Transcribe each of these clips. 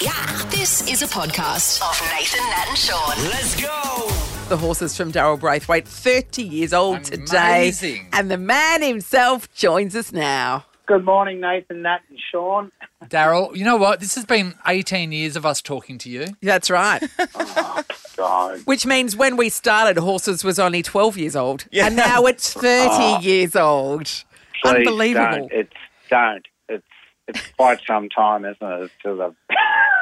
Yeah. This is a podcast of Nathan, Nat, and Shaun. Let's go. The horses from Daryl Braithwaite, 30 years old today. Amazing. And the man himself joins us now. Good morning, Nathan, Nat, and Shaun. Daryl, you know what? This has been 18 years of us talking to you. That's right. Oh, God. Which means when we started, horses was only 12 years old. Yeah. And now it's 30 years old. Please Unbelievable. Don't. It's don't. It's it's quite some time, isn't it? It's sort of.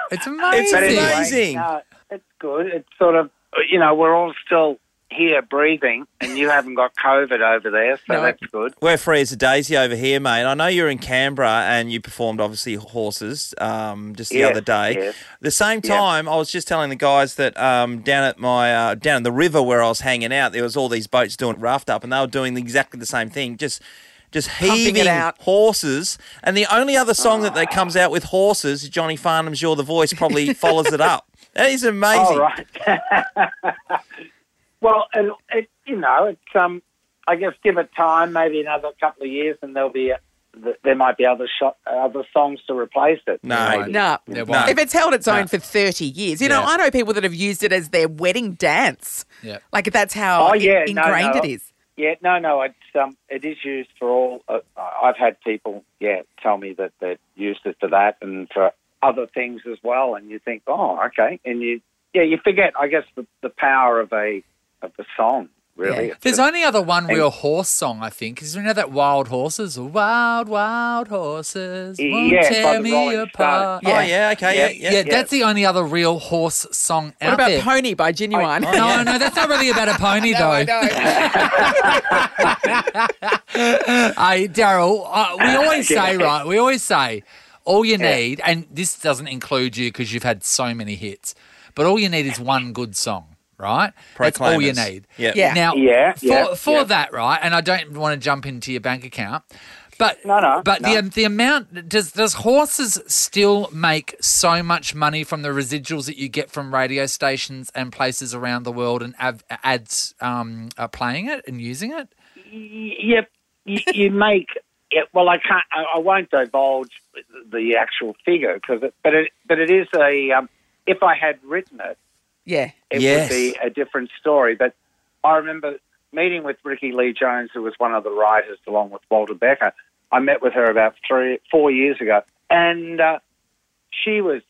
It's amazing. But anyway, Amazing. no, it's good. It's sort of you know we're all still here breathing, and you haven't got COVID over there, so No. that's good. We're free as a daisy over here, mate. I know you're in Canberra and you performed obviously horses um, just the Yes, other day. yes. The same Yeah. time, I was just telling the guys that um, down at my uh, down at the river where I was hanging out, there was all these boats doing raft up, and they were doing exactly the same thing, just just heaving out. horses. And the only other song that they comes out with horses, is Johnny Farnham's "You're the Voice," probably follows it up. That is amazing. All right. well, and it, you know, it's um, I guess give it time, maybe another couple of years, and there'll be. A, there might be other shot, other songs to replace it. No. maybe. No. No. If it's held its own No. for 30 years, you know, Yeah. I know people that have used it as their wedding dance. Yeah. Like if that's how Oh, yeah, in- no, ingrained no. it is. Yeah, no, no, it's um, it is used for all. Uh, I've had people, yeah, tell me that they've used it for that and for other things as well. And you think, oh, okay, and you, yeah, you forget, I guess, the, the power of a of the song. Really, Yeah. There's only other one real horse song, I think. Is you know that Wild Horses? Wild, wild horses won't Yeah, by tear the me Rolling apart. Stones. Oh yeah, okay, yeah, Yeah. yeah. Yeah, that's the only other real horse song What out about there. Pony by Ginuwine? Oh, no, yeah. no, that's not really about a pony, No, though. I know. Hey, Daryl, uh, we always Yeah. say, right, we always say, all you Yeah. need, and this doesn't include you because you've had so many hits, but all you need is one good song, right? That's all you need. Yeah. Yeah. Now, Yeah, for, yeah, for yeah. that, right, and I don't want to jump into your bank account, but No, no, but no. the the amount does does horses still make so much money from the residuals that you get from radio stations and places around the world and av- ads um, are playing it and using it? Yep, you, you make. Yeah, well, I can't. I, I won't divulge the actual figure because, it, but it, but it is a. Um, if I had written it, yeah. It Yes. would be a different story. But I remember meeting with Rickie Lee Jones, who was one of the writers, along with Walter Becker. I met with her about three, four years ago, and uh, she was,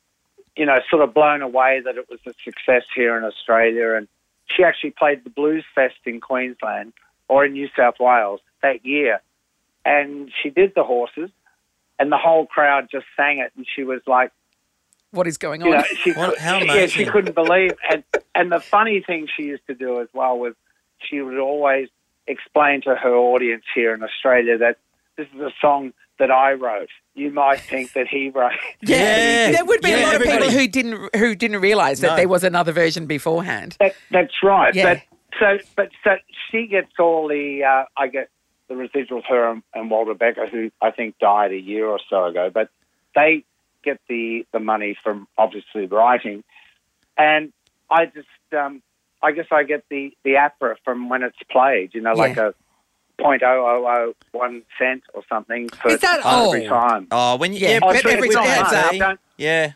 you know, sort of blown away that it was a success here in Australia. And she actually played the Blues Fest in Queensland or in New South Wales that year, and she did the horses, and the whole crowd just sang it, and she was like. What is going You on? know, she, What- could- how yeah, she amazing. couldn't believe. And and the funny thing she used to do as well was she would always explain to her audience here in Australia that this is a song that I wrote. You might think that he wrote. Yeah. there would be a Yeah, lot of people who didn't who didn't realise that No. there was another version beforehand. That, that's right. Yeah. But so but so she gets all the uh, I guess the residuals. Her and, and Walter Becker, who I think died a year or so ago, but they get the the money from obviously writing, and I just um, I guess I get the the APRA from when it's played. You know, like Yeah. a point oh oh oh one cent or something for Is that every all? time. Oh, when you Yeah. yeah, Oh, but every with time. that, I eh? don't, yeah.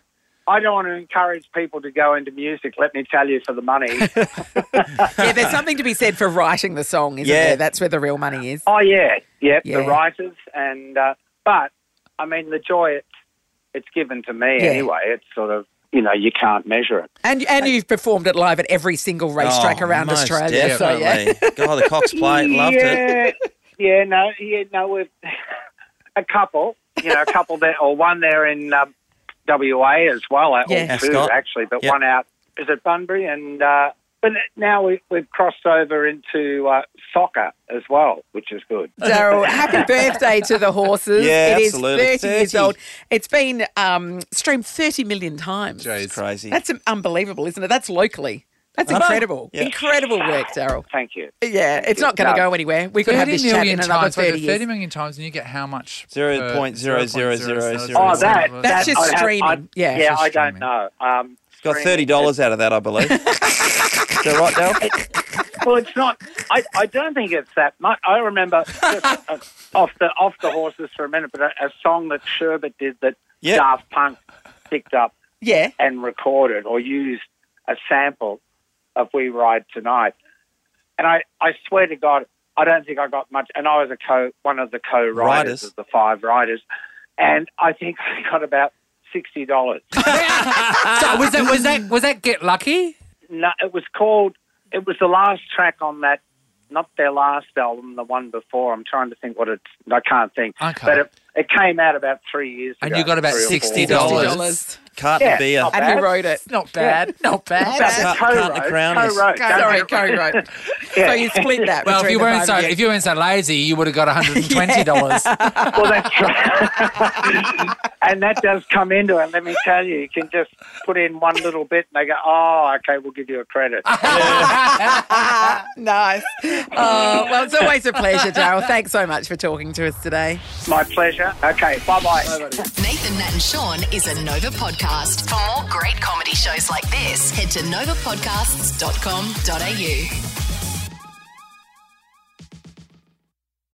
I don't want to encourage people to go into music. Let me tell you, for the money. yeah, there's something to be said for writing the song, isn't Yeah. there? That's where the real money is. Oh yeah, yep. Yeah. The writers and uh, but I mean the joy it's it's given to me Yeah. anyway. It's sort of you know you can't measure it. And and you've performed it live at every single racetrack Oh, around most Australia. So yeah. Definitely. God, the Cox plate, loved it. yeah, yeah, no, yeah, no. With a couple, you know, a couple there or one there in um, WA as well. uh, Yeah. Or two actually, but Yep. one out is it Bunbury and. Uh, but now we, we've crossed over into uh, soccer as well, which is good. Daryl, happy birthday to the horses. Yeah, It is absolutely. 30, years old. It's been um, streamed 30 million times. It's crazy. That's unbelievable, isn't it? That's locally. That's incredible. Yeah. Incredible work, Daryl. Thank you. Yeah, it's not going to No. go anywhere. We could have 30 this chat in another times, 30 years. 30 million times, and you get how much? Zero per- point zero zero zero zero Oh, zero. that, That's that just I have- streaming. I- Yeah. yeah, Just I don't know. Um, Got thirty dollars out of that, I believe. Is that right, Dale? Well, it's not. I, I don't think it's that much. I remember just, uh, off the off the horses for a minute, but a, a song that Sherbet did that Yeah. Daft Punk picked up. Yeah. and recorded or used a sample of We Ride Tonight. And I, I swear to God, I don't think I got much. And I was a co one of the co-writers Writers. of the five writers, and I think I got about sixty dollars. So was that was that was that Get Lucky? no, it was called. It was the last track on that, not their last album, the one before. I'm trying to think what it's. I can't think. Okay. But it, it came out about three years And ago. And you got about three or four. $60. $60. Carton Yeah. beer. And bad. who wrote it? Not bad. Not bad. But Cut- co-wrote, cut the crown is- co-wrote. Don't Sorry, get- co-wrote. Yeah. So you split that. Well, if you weren't so of if you weren't so lazy, you would have got one hundred and twenty dollars. Well, that's right. and that does come into it. Let me tell you, you can just put in one little bit, and they go, "Oh, okay, we'll give you a credit." nice. Oh, well, it's always a pleasure, Daryl. Thanks so much for talking to us today. My pleasure. Okay, bye bye. Nathan, Nat, and Shaun is a Nova podcast. For more great comedy shows like this, head to novapodcasts.com.au.